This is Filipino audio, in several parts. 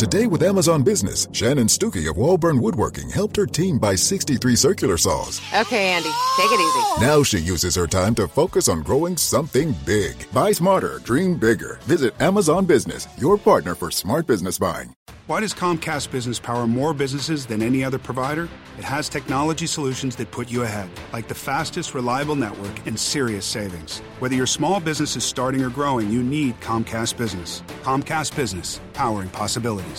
Today with Amazon Business, Shannon Stuckey of Walburn Woodworking helped her team buy 63 circular saws. Okay, Andy, take it easy. Now she uses her time to focus on growing something big. Buy smarter, dream bigger. Visit Amazon Business, your partner for smart business buying. Why does Comcast Business power more businesses than any other provider? It has technology solutions that put you ahead, like the fastest, reliable network and serious savings. Whether your small business is starting or growing, you need Comcast Business. Comcast Business, powering possibilities.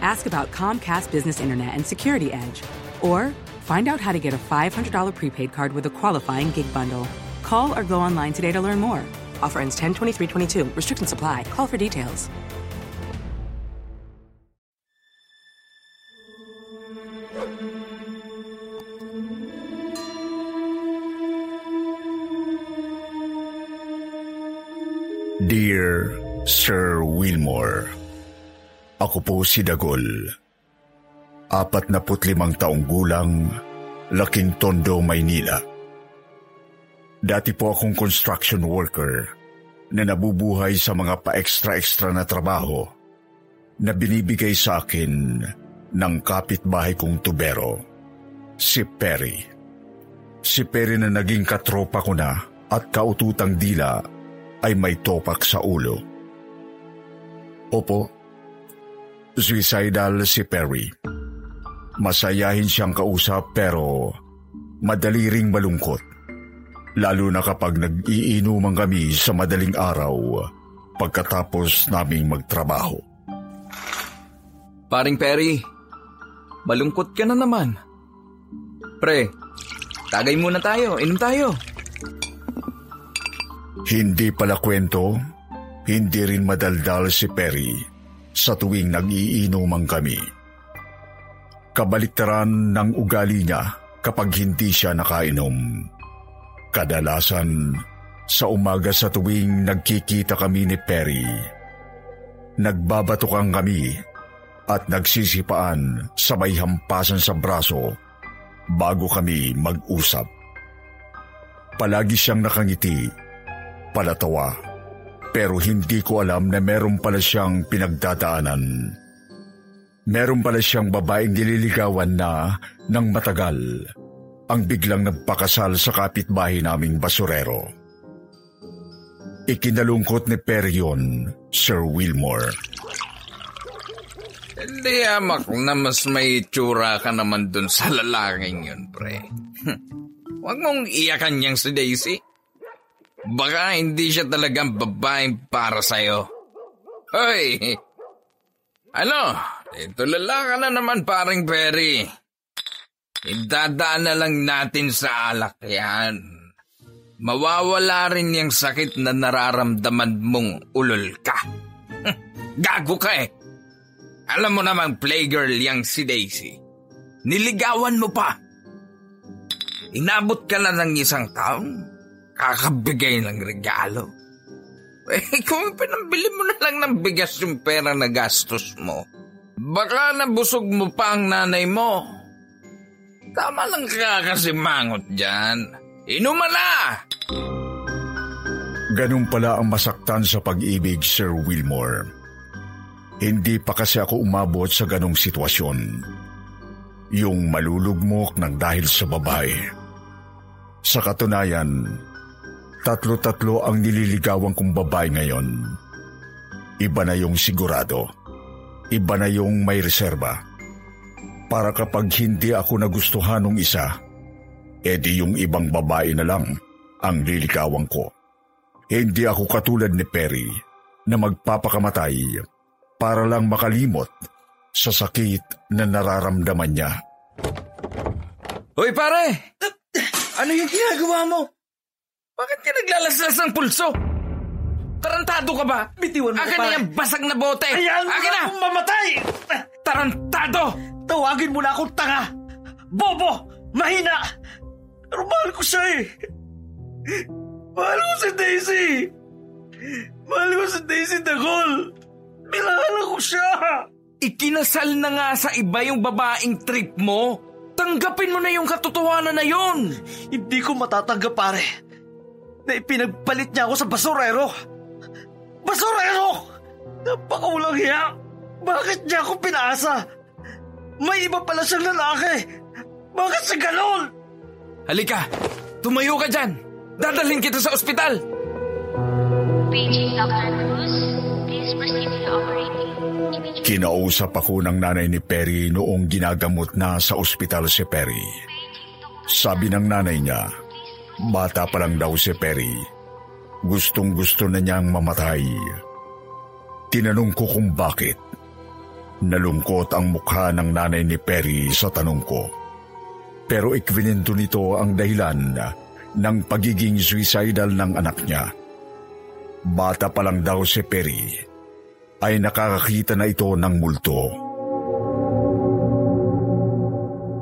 Ask about Comcast Business Internet and Security Edge, or find out how to get a $500 prepaid card with a qualifying gig bundle. Call or go online today to learn more. Offer ends 10 23 22. Restrictions apply. Call for details. Po si Dagol. Apat na putlimang taong gulang, Laking Tondo, Maynila. Dati po akong construction worker na nabubuhay sa mga pa-extra-extra na trabaho na binibigay sa akin ng kapitbahay kong tubero, si Perry. Si Perry na naging katropa ko na at kaututang dila ay may topak sa ulo. Opo, suicidal si Perry. Masayahin siyang kausap pero madali ring malungkot. Lalo na kapag nag-iinuman kami sa madaling araw pagkatapos naming magtrabaho. Paring Perry, malungkot ka na naman. Pre, tagay muna tayo, inom tayo. Hindi pala kwento, hindi rin madaldal si Perry sa tuwing nag-iinuman kami. Kabaliktaran ng ugali niya kapag hindi siya nakainom. Kadalasan, sa umaga sa tuwing nagkikita kami ni Perry, nagbabatukan kami at nagsisipaan sabay hampasan sa braso bago kami mag-usap. Palagi siyang nakangiti, palatawa, pero hindi ko alam na meron pala siyang pinagdadaanan. Meron pala siyang babaeng nililigawan na ng matagal ang biglang nagpakasal sa kapitbahay naming basurero. Ikinalungkot ni Perion, Sir Wilmore. Hindi amak na mas may tsura ka naman dun sa lalaking yun, pre. Huwag mong iyakan niyang si Daisy. Baka hindi siya talagang babaeng para sa'yo. Hoy! Ano? Ito ka na naman paring Perry. Idadaan na lang natin sa alak yan. Mawawala rin yung sakit na nararamdaman mong ulol ka. Gago ka eh. Alam mo namang playgirl yang si Daisy. Niligawan mo pa. Inabot ka na ng isang taong kakabigay ng regalo. Eh, kung pinambili mo na lang ng bigas yung pera na gastos mo, baka nabusog mo pa ang nanay mo. Tama lang ka kasi mangot dyan. Inuman na! Ganun pala ang masaktan sa pag-ibig, Sir Wilmore. Hindi pa kasi ako umabot sa ganong sitwasyon. Yung malulugmok ng dahil sa babae. Sa katunayan, tatlo-tatlo ang nililigawan kong babae ngayon. Iba na yung sigurado. Iba na yung may reserba. Para kapag hindi ako nagustuhan ng isa, edi yung ibang babae na lang ang liligawan ko. Hindi ako katulad ni Perry na magpapakamatay para lang makalimot sa sakit na nararamdaman niya. Hoy pare! Ano yung ginagawa mo? Bakit ka naglalaslas ng pulso? Tarantado ka ba? Bitiwan mo Akin pa. na yung basag na bote! Hayaan mo Akin na na! akong mamatay! Tarantado! Tawagin mo na akong tanga! Bobo! Mahina! Pero mahal ko siya eh! Mahal ko si Daisy! Mahal ko si Daisy Dagol! Minahal ko siya! Ikinasal na nga sa iba yung babaeng trip mo. Tanggapin mo na yung katotohanan na yon. Hindi ko matatanggap pare na ipinagpalit niya ako sa basurero. Basurero! Napakawalang hiya! Bakit niya ako pinaasa? May iba pala siyang lalaki! Bakit sa ganon? Halika, tumayo ka dyan. Dadalhin kita sa ospital. Paging Dr. Cruz, please proceed to the operating. Immediately. Kinausap ako ng nanay ni Perry noong ginagamot na sa ospital si Perry. Sabi ng nanay niya, bata pa lang daw si Perry. Gustong gusto na niyang mamatay. Tinanong ko kung bakit. Nalungkot ang mukha ng nanay ni Perry sa tanong ko. Pero ikwininto nito ang dahilan ng pagiging suicidal ng anak niya. Bata pa lang daw si Perry ay nakakakita na ito ng multo.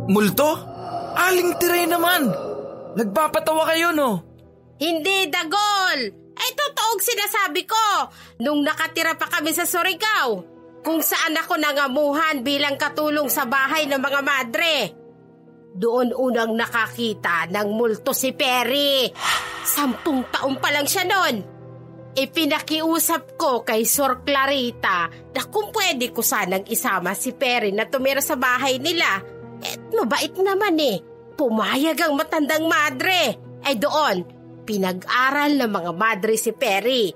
Multo? Aling tire naman. Nagpapatawa kayo, no? Hindi, Dagol! Ay, totoong sinasabi ko. Nung nakatira pa kami sa Surigao, kung saan ako nangamuhan bilang katulong sa bahay ng mga madre. Doon unang nakakita ng multo si Perry. Sampung taon pa lang siya noon. Ipinakiusap ko kay Sor Clarita na kung pwede ko sanang isama si Perry na tumira sa bahay nila. Eh, mabait naman eh. Pumayag ang matandang madre. Ay doon, pinag-aral ng mga madre si Perry.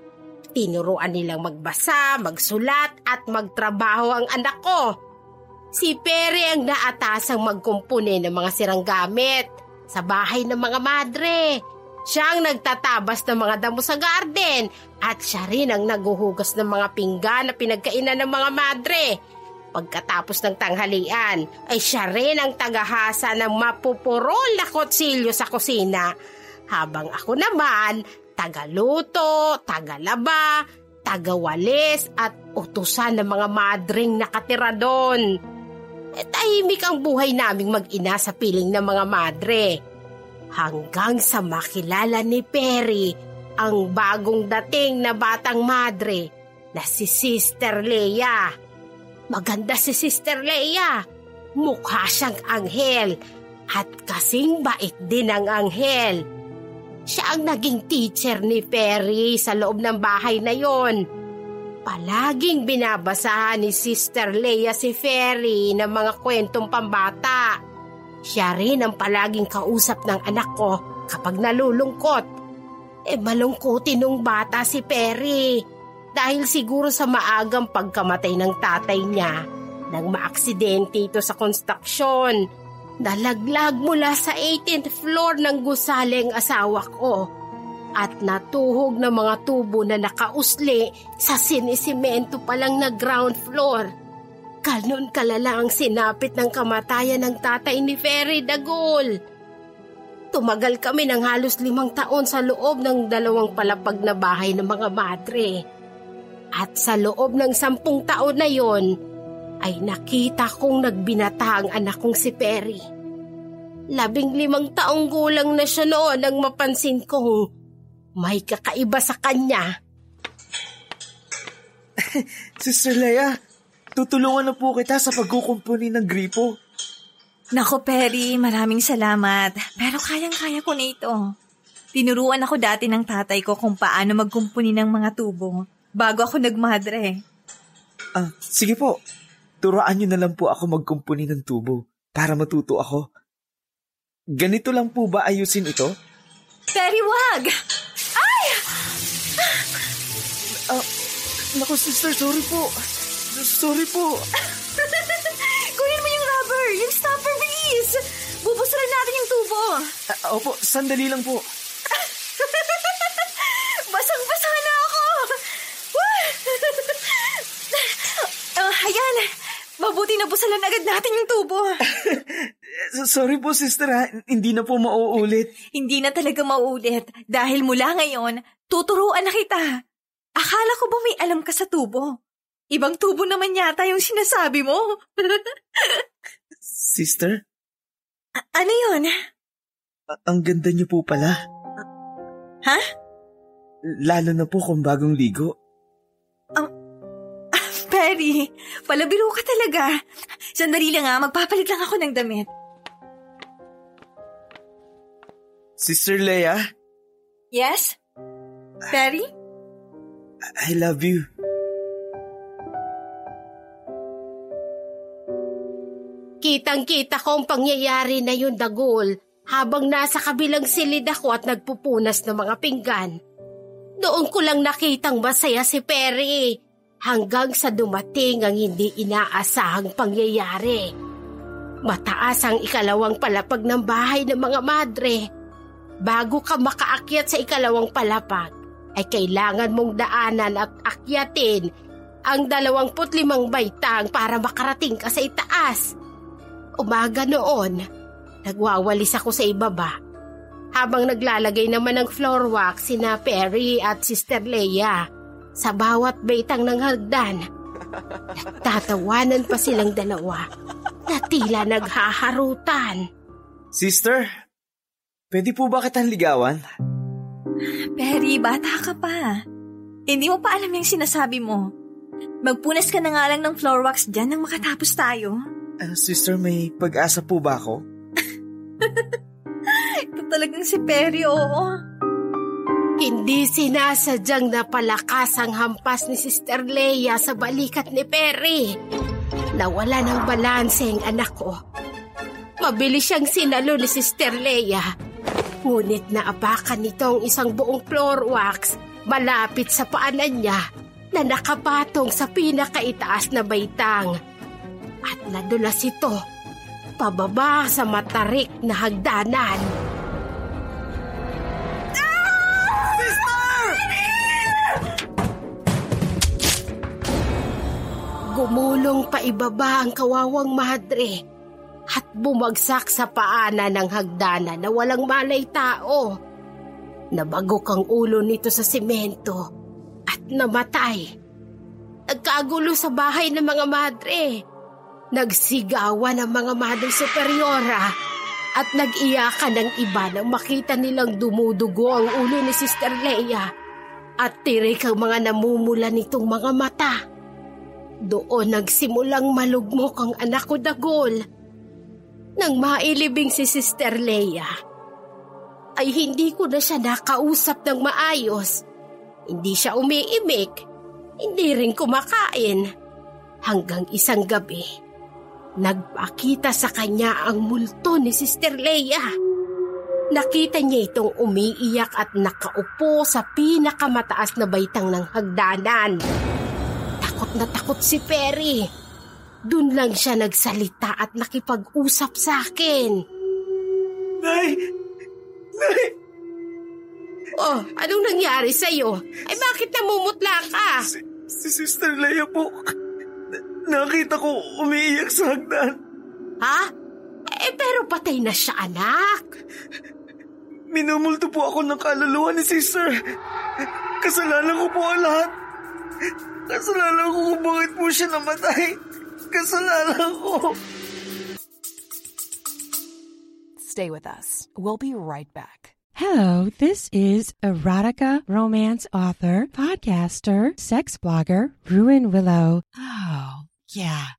Tinuruan nilang magbasa, magsulat at magtrabaho ang anak ko. Si Perry ang naatasang magkumpuni ng mga sirang gamit sa bahay ng mga madre. Siya ang nagtatabas ng mga damo sa garden at siya rin ang naguhugas ng mga pinggan na pinagkainan ng mga madre. Pagkatapos ng tanghalian, ay siya rin ang tagahasa ng mapupurol na kutsilyo sa kusina. Habang ako naman, tagaluto, tagalaba, tagawalis at utusan ng mga madring nakatira doon. E tahimik ang buhay naming mag-ina sa piling ng mga madre. Hanggang sa makilala ni Perry ang bagong dating na batang madre na si Sister Leia. Maganda si Sister Leia. Mukha siyang anghel at kasing bait din ang anghel. Siya ang naging teacher ni Perry sa loob ng bahay na yon. Palaging binabasahan ni Sister Leia si Ferry ng mga kwentong pambata. Siya rin ang palaging kausap ng anak ko kapag nalulungkot. Eh malungkutin nung bata si Perry dahil siguro sa maagang pagkamatay ng tatay niya nang maaksidente ito sa konstruksyon. Nalaglag mula sa 18th floor ng gusali ang asawa ko at natuhog ng mga tubo na nakausli sa sinisimento pa lang na ground floor. Kanon kalala ang sinapit ng kamatayan ng tatay ni Ferry Dagol. Tumagal kami ng halos limang taon sa loob ng dalawang palapag na bahay ng mga madre. At sa loob ng sampung taon na yon, ay nakita kong nagbinata ang anak kong si Perry. Labing limang taong gulang na siya noon nang mapansin kong may kakaiba sa kanya. Sister Leia, tutulungan na po kita sa pagkukumpuni ng gripo. Nako, Perry, maraming salamat. Pero kayang-kaya ko na ito. Tinuruan ako dati ng tatay ko kung paano magkumpuni ng mga tubo bago ako nagmadre. Ah, sige po. Turuan niyo na lang po ako magkumpuni ng tubo para matuto ako. Ganito lang po ba ayusin ito? Perry, wag! Ay! Ah, naku sister, sorry po. Sorry po. Kunin mo yung rubber, yung stopper, bilis! Bubusalan natin yung tubo. Ah, opo, sandali lang po. Basang-basa na ako! uh, ayan, mabuti na busalan agad natin yung tubo. sorry po sister ha, hindi na po mauulit. Hindi na talaga mauulit dahil mula ngayon, tuturuan na kita. Akala ko ba may alam ka sa tubo? Ibang tubo naman yata yung sinasabi mo. Sister, A- ano yun? a- ang ganda niyo po pala. Ha? Lalo na po kung bagong ligo. Perry, palabiro ka talaga. Sandali lang ha, magpapalit lang ako ng damit. Sister Leia, Yes? Perry? I love you. Kitang-kita ko ang pangyayari na yun, Dagol, habang nasa kabilang silid ako at nagpupunas ng mga pinggan. Doon ko lang nakitang masaya si Perry hanggang sa dumating ang hindi inaasahang pangyayari. Mataas ang ikalawang palapag ng bahay ng mga madre. Bago ka makaakyat sa ikalawang palapag, ay kailangan mong daanan at akyatin ang 25 baitang para makarating ka sa itaas. Umaga noon, nagwawalis ako sa ibaba. Habang naglalagay naman ng floor wax sina Perry at Sister Leia sa bawat baitang ng hagdan. Nagtatawanan pa silang dalawa na tila naghaharutan. Sister, pwede po ba kitang ligawan? Perry, bata ka pa. Hindi mo pa alam yung sinasabi mo. Magpunas ka na nga lang ng floor wax dyan nang makatapos tayo. Ah, sister, may pag-asa po ba ako? Ito talagang si Perry, oo. Hindi sinasadyang napalakas ang hampas ni Sister Leia sa balikat ni Perry. Nawala ng balanse ang anak ko. Mabilis siyang sinalo ni Sister Leia. Ngunit naapakan nito ang isang buong floor wax malapit sa paanan niya na nakapatong sa pinakaitaas na baitang. At nadulas ito pababa sa matarik na hagdanan. Gumulong pa ibaba ang kawawang madre at bumagsak sa paanan ng hagdanan na walang malay tao. Nabagok ang ulo nito sa simento at namatay. Nagkagulo sa bahay ng mga madre. Nagsigawan ang mga madre superiora at nag-iyakan ng iba nang makita nilang dumudugo ang ulo ni Sister Leia at tirik ang mga namumula nitong mga mata. Doon nagsimulang malugmok ang anak ko Dagol. Nang mailibing si Sister Leia, ay hindi ko na siya nakausap ng maayos. Hindi siya umiimik, hindi rin kumakain. Hanggang isang gabi, nagpakita sa kanya ang multo ni Sister Leia. Nakita niya itong umiiyak at nakaupo sa pinakamataas na baitang ng hagdanan. Takot na takot si Perry. Doon lang siya nagsalita at nakipag-usap sa akin. Nay! Nay! Oh, anong nangyari sa'yo? Ay bakit namumutla ka? Si, si Sister Leia po. Na- nakita ko umiiyak sa hagdan. Ha? Eh pero patay na siya anak. Minumulto po ako ng kaluluwa ni Sister. Kasalanan ko po ang lahat. Kasalanan ko kung bakit po siya namatay. Kasalanan ko. Stay with us. We'll be right back. Hello, this is erotica romance author, podcaster, sex blogger, Ruin Willow. Oh, yeah.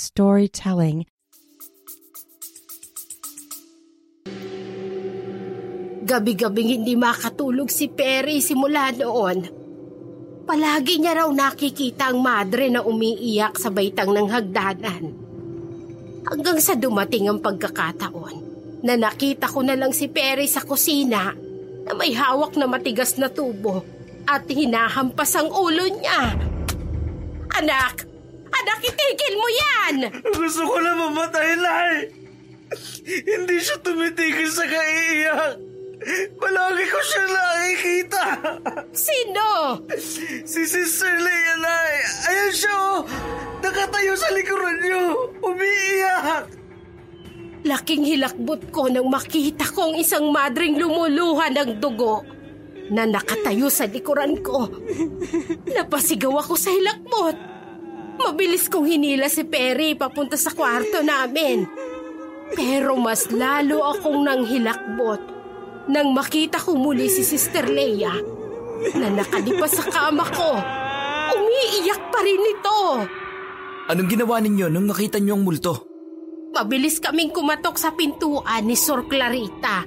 storytelling. Gabi-gabing hindi makatulog si Perry simula noon. Palagi niya raw nakikita ang madre na umiiyak sa baitang ng hagdanan. Hanggang sa dumating ang pagkakataon na nakita ko na lang si Perry sa kusina na may hawak na matigas na tubo at hinahampas ang ulo niya. Anak! Anak, itigil mo yan! Gusto ko na mamatay, Nay! Hindi siya tumitigil sa kaiiyak. Palagi ko siya nakikita. Sino? Si Sister Leia, Nay. Ayan siya, oh. Nakatayo sa likuran niyo. Umiiyak. Laking hilakbot ko nang makita ko ang isang madring lumuluhan ng dugo na nakatayo sa likuran ko. Napasigaw ako sa hilakbot. Mabilis kong hinila si Perry papunta sa kwarto namin. Pero mas lalo akong nang hilakbot nang makita ko muli si Sister Leia na nakalipas sa kama ko. Umiiyak pa rin ito. Anong ginawa ninyo nung nakita niyo ang multo? Mabilis kaming kumatok sa pintuan ni Sor Clarita.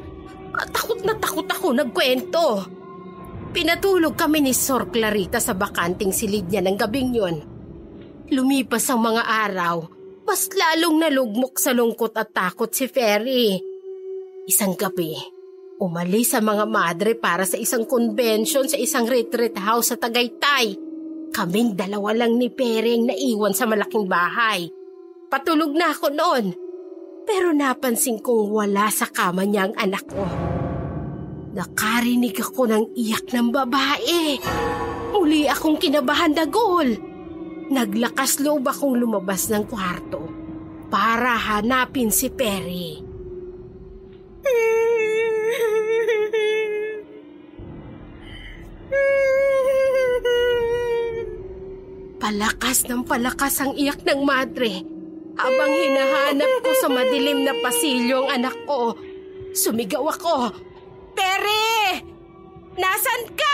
At takot na takot ako nagkwento. Pinatulog kami ni Sor Clarita sa bakanting silid niya ng gabing yon. Lumipas ang mga araw, mas lalong nalugmok sa lungkot at takot si Ferry. Isang gabi, umalis sa mga madre para sa isang convention sa isang retreat house sa Tagaytay. Kaming dalawa lang ni Perry ang naiwan sa malaking bahay. Patulog na ako noon. Pero napansin kong wala sa kama niya ang anak ko. Nakarinig ako ng iyak ng babae. Muli akong kinabahan dagol. Naglakas loob akong lumabas ng kwarto para hanapin si Perry. Palakas ng palakas ang iyak ng madre. Habang hinahanap ko sa madilim na pasilyo ang anak ko, sumigaw ako, Pere! Nasaan ka?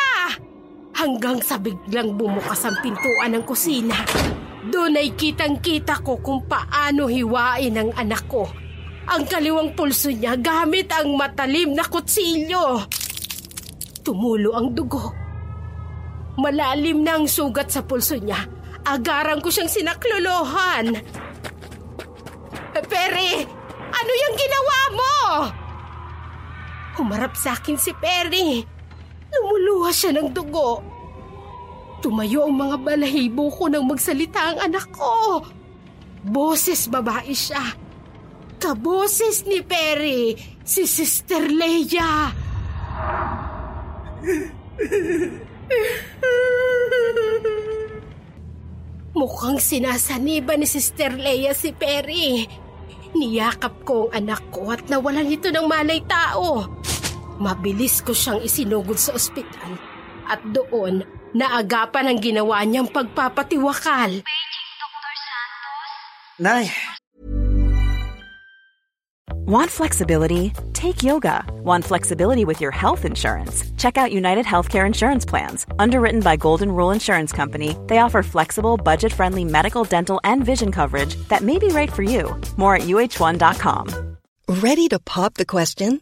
Hanggang sa biglang bumukas ang pintuan ng kusina. Doon ay kitang-kita ko kung paano hiwain ang anak ko. Ang kaliwang pulso niya gamit ang matalim na kutsilyo. Tumulo ang dugo. Malalim na ang sugat sa pulso niya. Agaran ko siyang sinaklolohan. Perry, ano yung ginawa mo? Humarap sa akin si Perry. Lumuluha siya ng dugo. Tumayo ang mga balahibo ko nang magsalita ang anak ko. Boses babae siya. Kaboses ni Perry, si Sister Leia. Mukhang sinasaniba ni Sister Leia si Perry. Niyakap ko ang anak ko at nawalan ito ng malay tao. Mabilis ko siyang isinugod sa ospital at doon naagapan ang ginawa niyang pagpapatiwakal. Nay, Want flexibility? Take yoga. Want flexibility with your health insurance? Check out United Healthcare Insurance Plans. Underwritten by Golden Rule Insurance Company, they offer flexible, budget friendly medical, dental, and vision coverage that may be right for you. More at uh1.com. Ready to pop the question?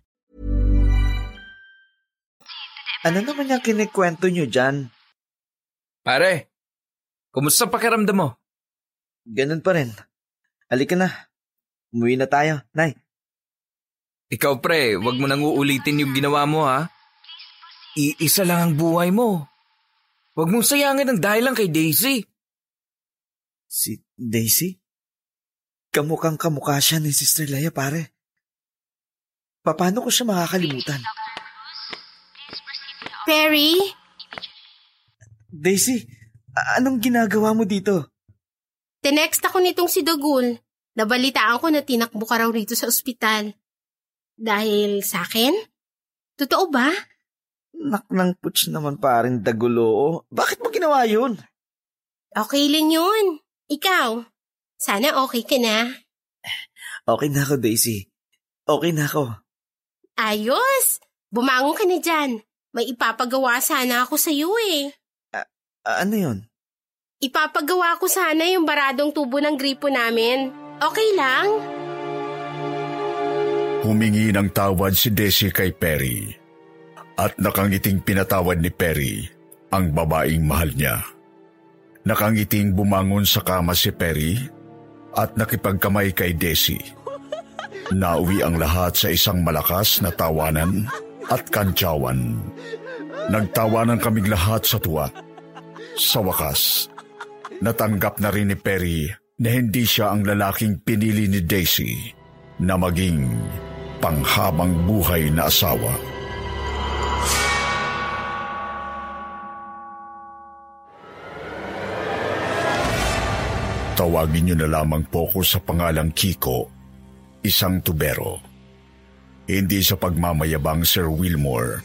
Ano naman yung kinikwento nyo dyan? Pare, kumusta pakiramdam mo? Ganun pa rin. Halika na. Umuwi na tayo, Nay. Ikaw pre, wag mo nang uulitin yung ginawa mo ha. Iisa lang ang buhay mo. Huwag mong sayangin ang dahil lang kay Daisy. Si Daisy? Kamukhang kamukha siya ni Sister Leia, pare. Paano ko siya makakalimutan? Perry? Daisy, anong ginagawa mo dito? Tinext ako nitong si Dagul. Nabalitaan ko na tinakbo ka raw rito sa ospital. Dahil sa akin? Totoo ba? Nak ng puts naman paring dagulo. Bakit mo ginawa yun? Okay lang yun. Ikaw, sana okay ka na. Okay na ako, Daisy. Okay na ako. Ayos! Bumangon ka na dyan. May ipapagawa sana ako sa iyo eh. A- ano yun? Ipapagawa ko sana yung baradong tubo ng gripo namin. Okay lang? Humingi ng tawad si Desi kay Perry at nakangiting pinatawad ni Perry ang babaeng mahal niya. Nakangiting bumangon sa kama si Perry at nakipagkamay kay Desi. Nauwi ang lahat sa isang malakas na tawanan at kantsawan. Nagtawanan kaming lahat sa tuwa. Sa wakas, natanggap na rin ni Perry na hindi siya ang lalaking pinili ni Daisy na maging panghabang buhay na asawa. Tawagin niyo na lamang po ko sa pangalang Kiko, isang tubero. Hindi sa pagmamayabang Sir Wilmore,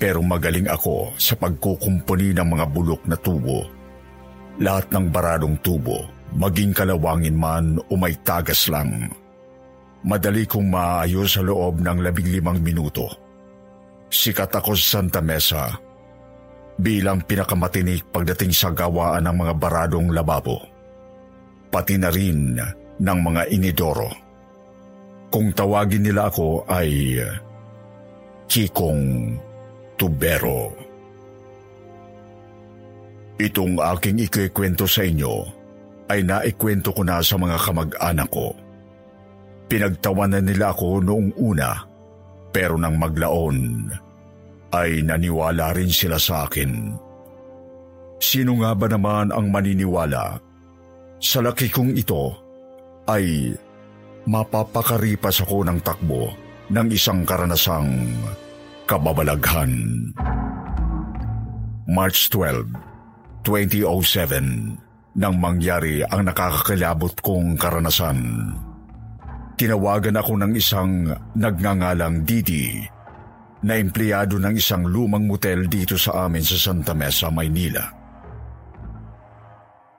pero magaling ako sa pagkukumpuni ng mga bulok na tubo. Lahat ng baradong tubo, maging kalawangin man o may tagas lang Madali kong maayos sa loob ng labing limang minuto. Sikat ako sa Santa Mesa bilang pinakamatinik pagdating sa gawaan ng mga baradong lababo. Pati na rin ng mga inidoro. Kung tawagin nila ako ay Kikong Tubero. Itong aking ikikwento sa inyo ay naikwento ko na sa mga kamag-anak ko Pinagtawanan nila ako noong una pero nang maglaon ay naniwala rin sila sa akin. Sino nga ba naman ang maniniwala? Sa laki kong ito ay mapapakaripas ako ng takbo ng isang karanasang kababalaghan. March 12, 2007 nang mangyari ang nakakakilabot kong karanasan. Tinawagan ako ng isang nagngangalang Didi na empleyado ng isang lumang motel dito sa amin sa Santa Mesa, Maynila.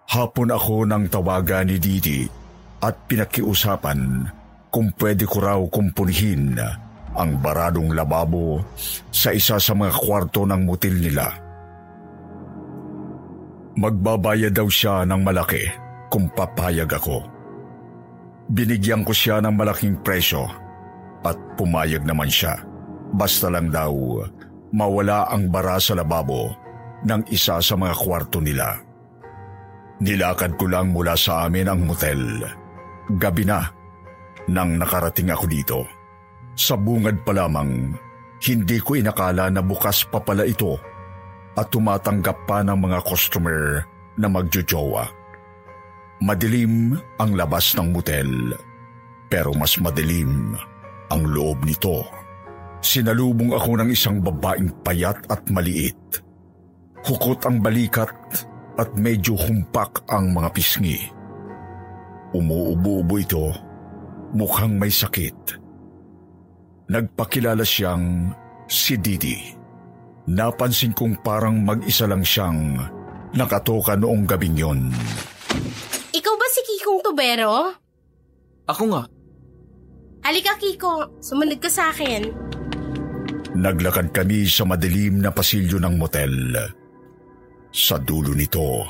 Hapon ako nang tawagan ni Didi at pinakiusapan kung pwede ko raw kumpunihin ang baradong lababo sa isa sa mga kwarto ng motel nila. Magbabayad daw siya ng malaki kung papayag ako. Binigyan ko siya ng malaking presyo at pumayag naman siya. Basta lang daw mawala ang bara sa lababo ng isa sa mga kwarto nila. Nilakad ko lang mula sa amin ang motel. Gabi na nang nakarating ako dito. Sa bungad pa lamang, hindi ko inakala na bukas pa pala ito at tumatanggap pa ng mga customer na magjojowa. Madilim ang labas ng motel, pero mas madilim ang loob nito. Sinalubong ako ng isang babaeng payat at maliit. Hukot ang balikat at medyo humpak ang mga pisngi. Umuubo-ubo ito, mukhang may sakit. Nagpakilala siyang si Didi. Napansin kong parang mag-isa lang siyang nakatoka noong gabing yon. Ikaw ba si Kikong Tubero? Ako nga. Halika Kiko, sumunod ka sa akin. Naglakad kami sa madilim na pasilyo ng motel. Sa dulo nito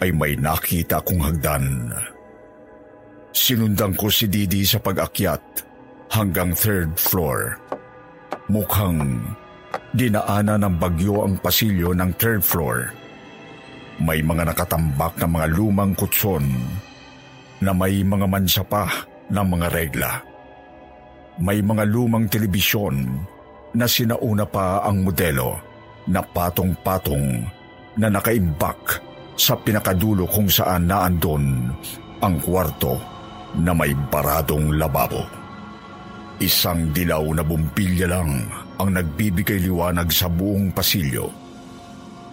ay may nakita kong hagdan. Sinundan ko si Didi sa pag-akyat hanggang third floor. Mukhang dinaanan ng bagyo ang pasilyo ng third floor may mga nakatambak na mga lumang kutson na may mga mansa pa ng mga regla. May mga lumang telebisyon na sinauna pa ang modelo na patong-patong na nakaimbak sa pinakadulo kung saan naandon ang kwarto na may baradong lababo. Isang dilaw na bumbilya lang ang nagbibigay liwanag sa buong pasilyo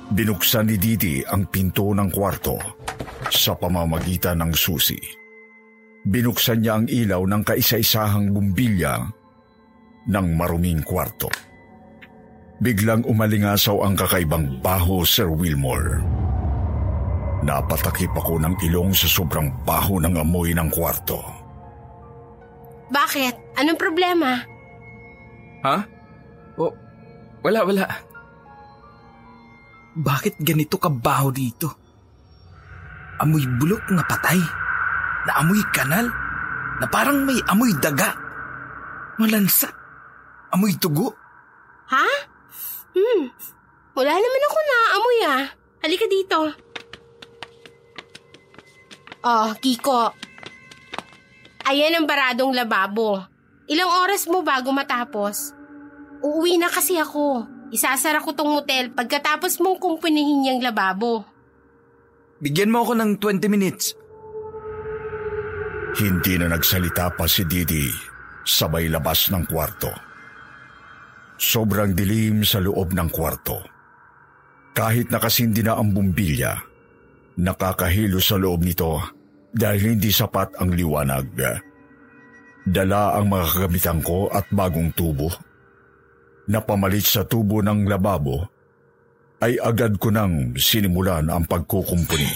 Binuksan ni Didi ang pinto ng kwarto sa pamamagitan ng susi. Binuksan niya ang ilaw ng kaisa-isahang bumbilya ng maruming kwarto. Biglang umalingasaw ang kakaibang baho, Sir Wilmore. Napatakip ako ng ilong sa sobrang baho ng amoy ng kwarto. Bakit? Anong problema? Ha? O, wala, wala. Bakit ganito kabaho dito? Amoy bulok na patay. Na amoy kanal. Na parang may amoy daga. Malansa. Amoy tugo. Ha? Hmm. Wala naman ako na amoy ah. Halika dito. Oh, Kiko. Ayan ang baradong lababo. Ilang oras mo bago matapos? Uuwi na kasi ako. Isasara ko tong motel pagkatapos mong kumpunihin yung lababo. Bigyan mo ako ng 20 minutes. Hindi na nagsalita pa si Didi sabay labas ng kwarto. Sobrang dilim sa loob ng kwarto. Kahit nakasindi na ang bumbilya, nakakahilo sa loob nito dahil hindi sapat ang liwanag. Dala ang mga kagamitan ko at bagong tubo. Napamalit sa tubo ng lababo ay agad ko nang sinimulan ang pagkukumpuni.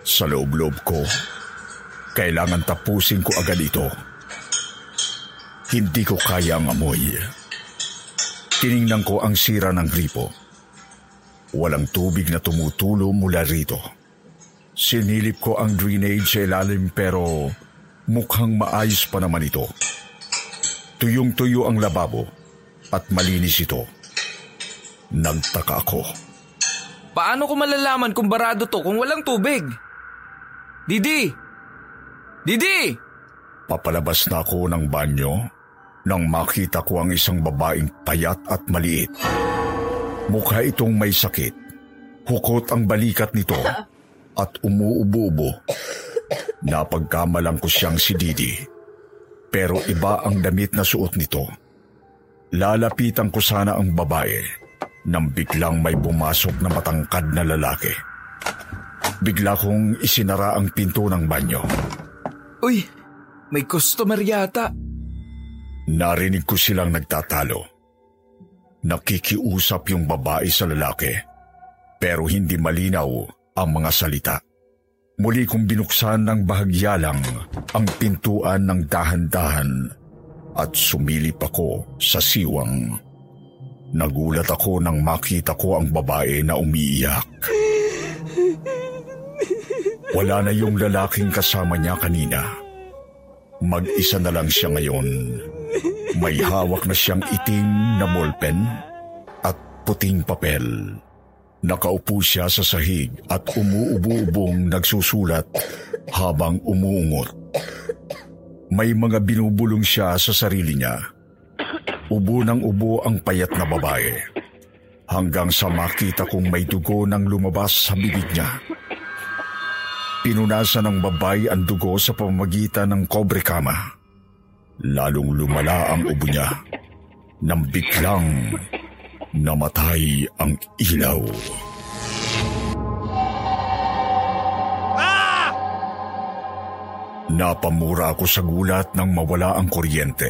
Sa loob-loob ko, kailangan tapusin ko agad ito. Hindi ko kaya ang amoy. Tiningnan ko ang sira ng gripo. Walang tubig na tumutulo mula rito. Sinilip ko ang drainage sa ilalim pero mukhang maayos pa naman ito. Tuyong-tuyo ang lababo at malinis ito. Nagtaka ako. Paano ko malalaman kung barado to kung walang tubig? Didi! Didi! Papalabas na ako ng banyo nang makita ko ang isang babaeng payat at maliit. Mukha itong may sakit. Hukot ang balikat nito at umuubo-ubo. Napagkamalang ko siyang si Didi. Pero iba ang damit na suot nito. Lalapitan ko sana ang babae nang biglang may bumasok na matangkad na lalaki. Bigla kong isinara ang pinto ng banyo. Uy, may customer yata. Narinig ko silang nagtatalo. Nakikiusap yung babae sa lalaki pero hindi malinaw ang mga salita. Muli kong binuksan ng bahagyalang ang pintuan ng dahan-dahan at sumilip ako sa siwang. Nagulat ako nang makita ko ang babae na umiiyak. Wala na yung lalaking kasama niya kanina. Mag-isa na lang siya ngayon. May hawak na siyang itim na ballpen at puting papel. Nakaupo siya sa sahig at umuubo-ubong nagsusulat habang umuungot. May mga binubulong siya sa sarili niya. Ubo ng ubo ang payat na babae. Hanggang sa makita kong may dugo nang lumabas sa bibig niya. Pinunasan ng babae ang dugo sa pamamagitan ng kobre kama. Lalong lumala ang ubo niya nang biglang namatay ang ilaw. Napamura ako sa gulat nang mawala ang kuryente.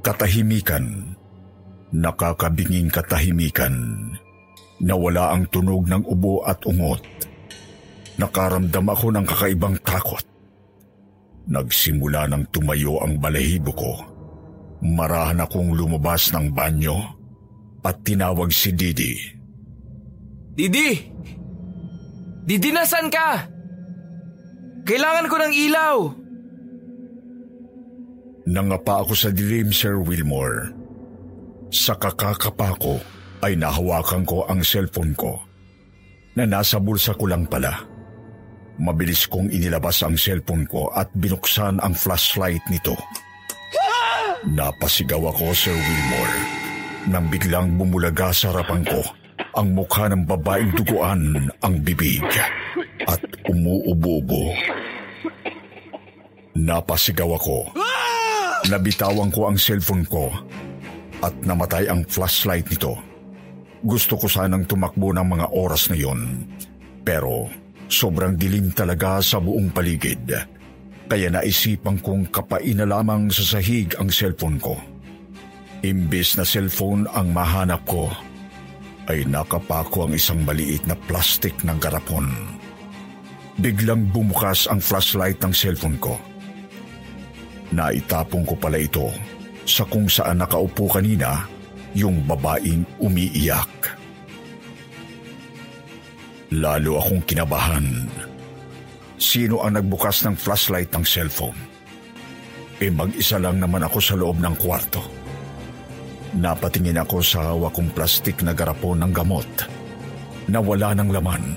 Katahimikan, nakakabinging katahimikan, nawala ang tunog ng ubo at ungot. Nakaramdam ako ng kakaibang takot. Nagsimula ng tumayo ang balahibo ko. Marahan akong lumabas ng banyo at tinawag si Didi. Didi! Didi, nasan ka? Kailangan ko ng ilaw! Nangapa ako sa dilim, Sir Wilmore. Sa kakakapa ko ay nahawakan ko ang cellphone ko na nasa bulsa ko lang pala. Mabilis kong inilabas ang cellphone ko at binuksan ang flashlight nito. Napasigaw ako, Sir Wilmore, nang biglang bumulaga sa harapan ko ang mukha ng babaeng duguan ang bibig at umuubo-ubo. Napasigaw ako. Nabitawan ko ang cellphone ko at namatay ang flashlight nito. Gusto ko sanang tumakbo ng mga oras na yon. Pero sobrang dilim talaga sa buong paligid. Kaya naisipan kong kapain na lamang sa sahig ang cellphone ko. Imbes na cellphone ang mahanap ko, ay nakapako ang isang maliit na plastik ng garapon. Biglang bumukas ang flashlight ng cellphone ko. Naitapong ko pala ito sa kung saan nakaupo kanina yung babaeng umiiyak. Lalo akong kinabahan. Sino ang nagbukas ng flashlight ng cellphone? E mag-isa lang naman ako sa loob ng kwarto. Napatingin ako sa hawak kong plastik na garapon ng gamot na wala ng laman.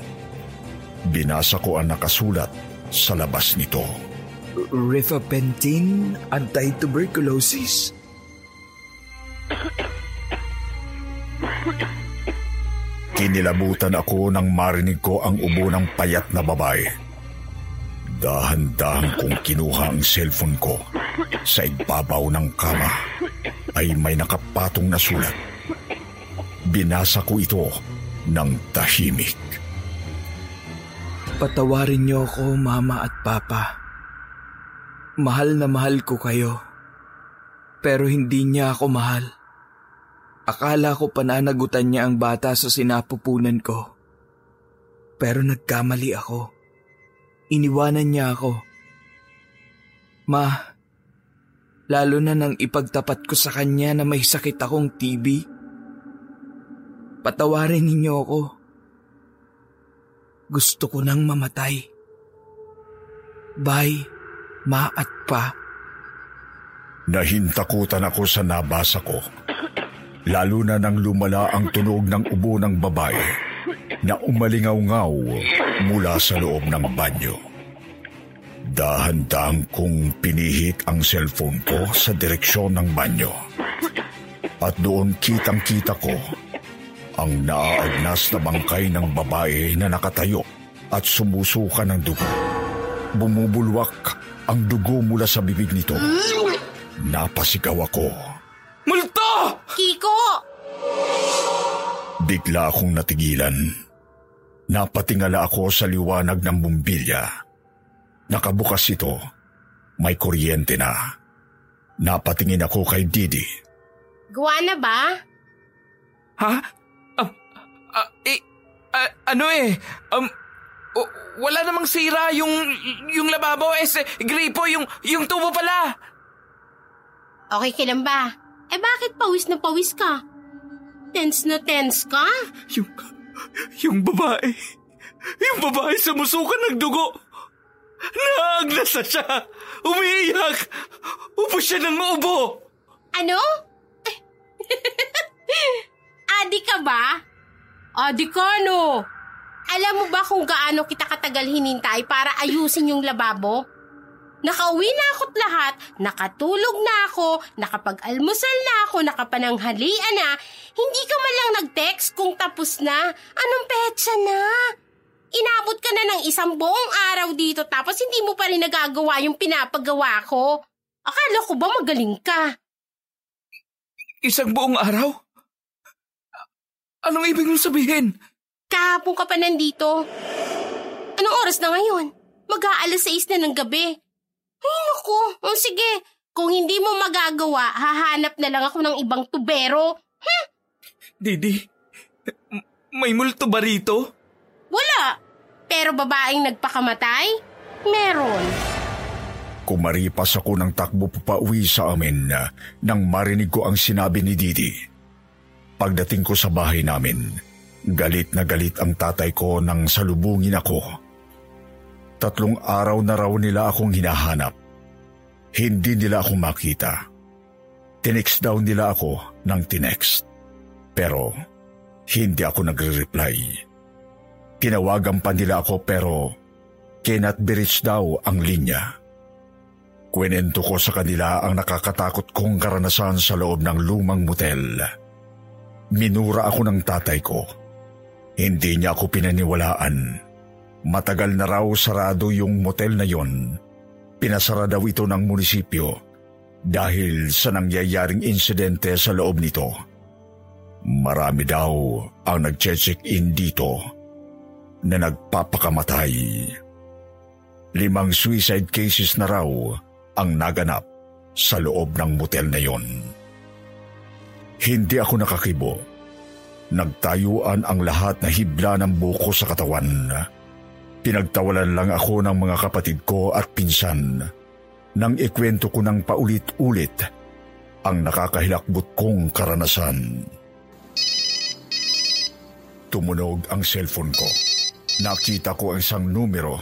Binasa ko ang nakasulat sa labas nito. Rifapentin anti-tuberculosis. Kinilabutan ako nang marinig ko ang ubo ng payat na babae. Dahan-dahan kong kinuha ang cellphone ko. Sa ibabaw ng kama ay may nakapatong na sulat. Binasa ko ito ng tahimik. Patawarin niyo ako, Mama at Papa. Mahal na mahal ko kayo. Pero hindi niya ako mahal. Akala ko pananagutan niya ang bata sa sinapupunan ko. Pero nagkamali ako. Iniwanan niya ako. Ma, lalo na nang ipagtapat ko sa kanya na may sakit akong TB. Patawarin ninyo ako. Gusto ko nang mamatay. Bye, ma at pa. Nahintakutan ako sa nabasa ko lalo na nang lumala ang tunog ng ubo ng babae na umalingaw-ngaw mula sa loob ng banyo. Dahan-dahan kong pinihit ang cellphone ko sa direksyon ng banyo. At doon kitang-kita ko ang naaagnas na bangkay ng babae na nakatayo at sumusuka ng dugo. Bumubulwak ang dugo mula sa bibig nito. Napasigaw ako. Bigla akong natigilan. Napatingala ako sa liwanag ng bumbilya. Nakabukas ito. May kuryente na. Napatingin ako kay Didi. Gawa na ba? Ha? Um, uh, eh, uh, ano eh, um, oh, wala namang sira yung, yung lababo eh, gripo, yung, yung tubo pala. Okay ka lang ba? Eh bakit pawis na pawis ka? Tense na tense ka? Yung, yung babae, yung babae sa musukan ng dugo. Naagnas na siya. Umiiyak. Upo siya ng ubo. Ano? Adi ka ba? Adi ka no. Alam mo ba kung gaano kita katagal hinintay para ayusin yung lababo? Nakauwi na ako't lahat, nakatulog na ako, nakapag-almusal na ako, nakapananghalian na. Hindi ka man lang nag-text kung tapos na. Anong petsa na? Inabot ka na ng isang buong araw dito tapos hindi mo pa rin nagagawa yung pinapagawa ko. Akala ko ba magaling ka? Isang buong araw? Anong ibig mong sabihin? Kahapon ka pa nandito. Anong oras na ngayon? Mag-aalas 6 na ng gabi. Ay, naku. O sige, kung hindi mo magagawa, hahanap na lang ako ng ibang tubero. Hmm? Didi, may multo ba rito? Wala. Pero babaeng nagpakamatay? Meron. Kumaripas ako ng takbo papauwi sa amin na nang marinig ko ang sinabi ni Didi. Pagdating ko sa bahay namin, galit na galit ang tatay ko nang salubungin ako. Tatlong araw na raw nila akong hinahanap. Hindi nila ako makita. Tinext daw nila ako ng tinext. Pero hindi ako nagre-reply. Tinawagan pa nila ako pero cannot be reached daw ang linya. Kwenento ko sa kanila ang nakakatakot kong karanasan sa loob ng lumang motel. Minura ako ng tatay ko. Hindi niya ako pinaniwalaan. Matagal na raw sarado yung motel na yon. Pinasara daw ito ng munisipyo dahil sa nangyayaring insidente sa loob nito. Marami daw ang nag-check-in dito na nagpapakamatay. Limang suicide cases na raw ang naganap sa loob ng motel na yon. Hindi ako nakakibo. Nagtayuan ang lahat na hibla ng buko sa katawan Pinagtawalan lang ako ng mga kapatid ko at pinsan nang ikwento ko ng paulit-ulit ang nakakahilakbot kong karanasan. Tumunog ang cellphone ko. Nakita ko ang isang numero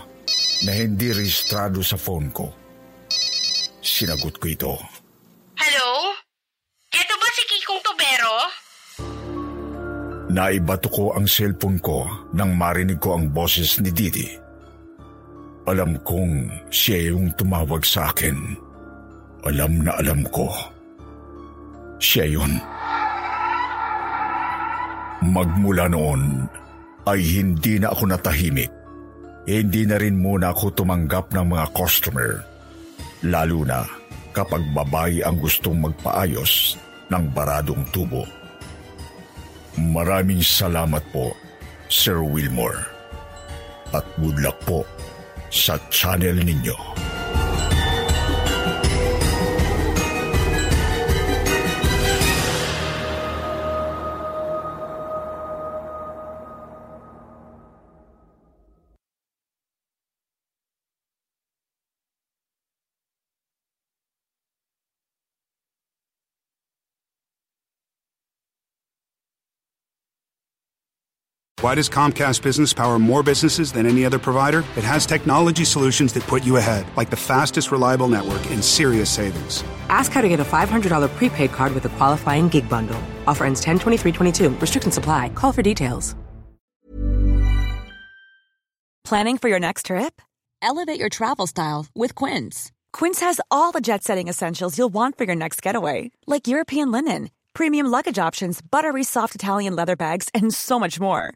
na hindi rehistrado sa phone ko. Sinagot ko ito. Naibato ko ang cellphone ko nang marinig ko ang boses ni Didi. Alam kong siya yung tumawag sa akin. Alam na alam ko. Siya yun. Magmula noon ay hindi na ako natahimik. Hindi na rin muna ako tumanggap ng mga customer. Lalo na kapag babae ang gustong magpaayos ng baradong tubo. Maraming salamat po, Sir Wilmore. At good luck po sa channel ninyo. Why does Comcast Business power more businesses than any other provider? It has technology solutions that put you ahead, like the fastest reliable network and serious savings. Ask how to get a $500 prepaid card with a qualifying gig bundle. Offer ends 10 23 Restrictions apply. Call for details. Planning for your next trip? Elevate your travel style with Quince. Quince has all the jet setting essentials you'll want for your next getaway, like European linen, premium luggage options, buttery soft Italian leather bags, and so much more.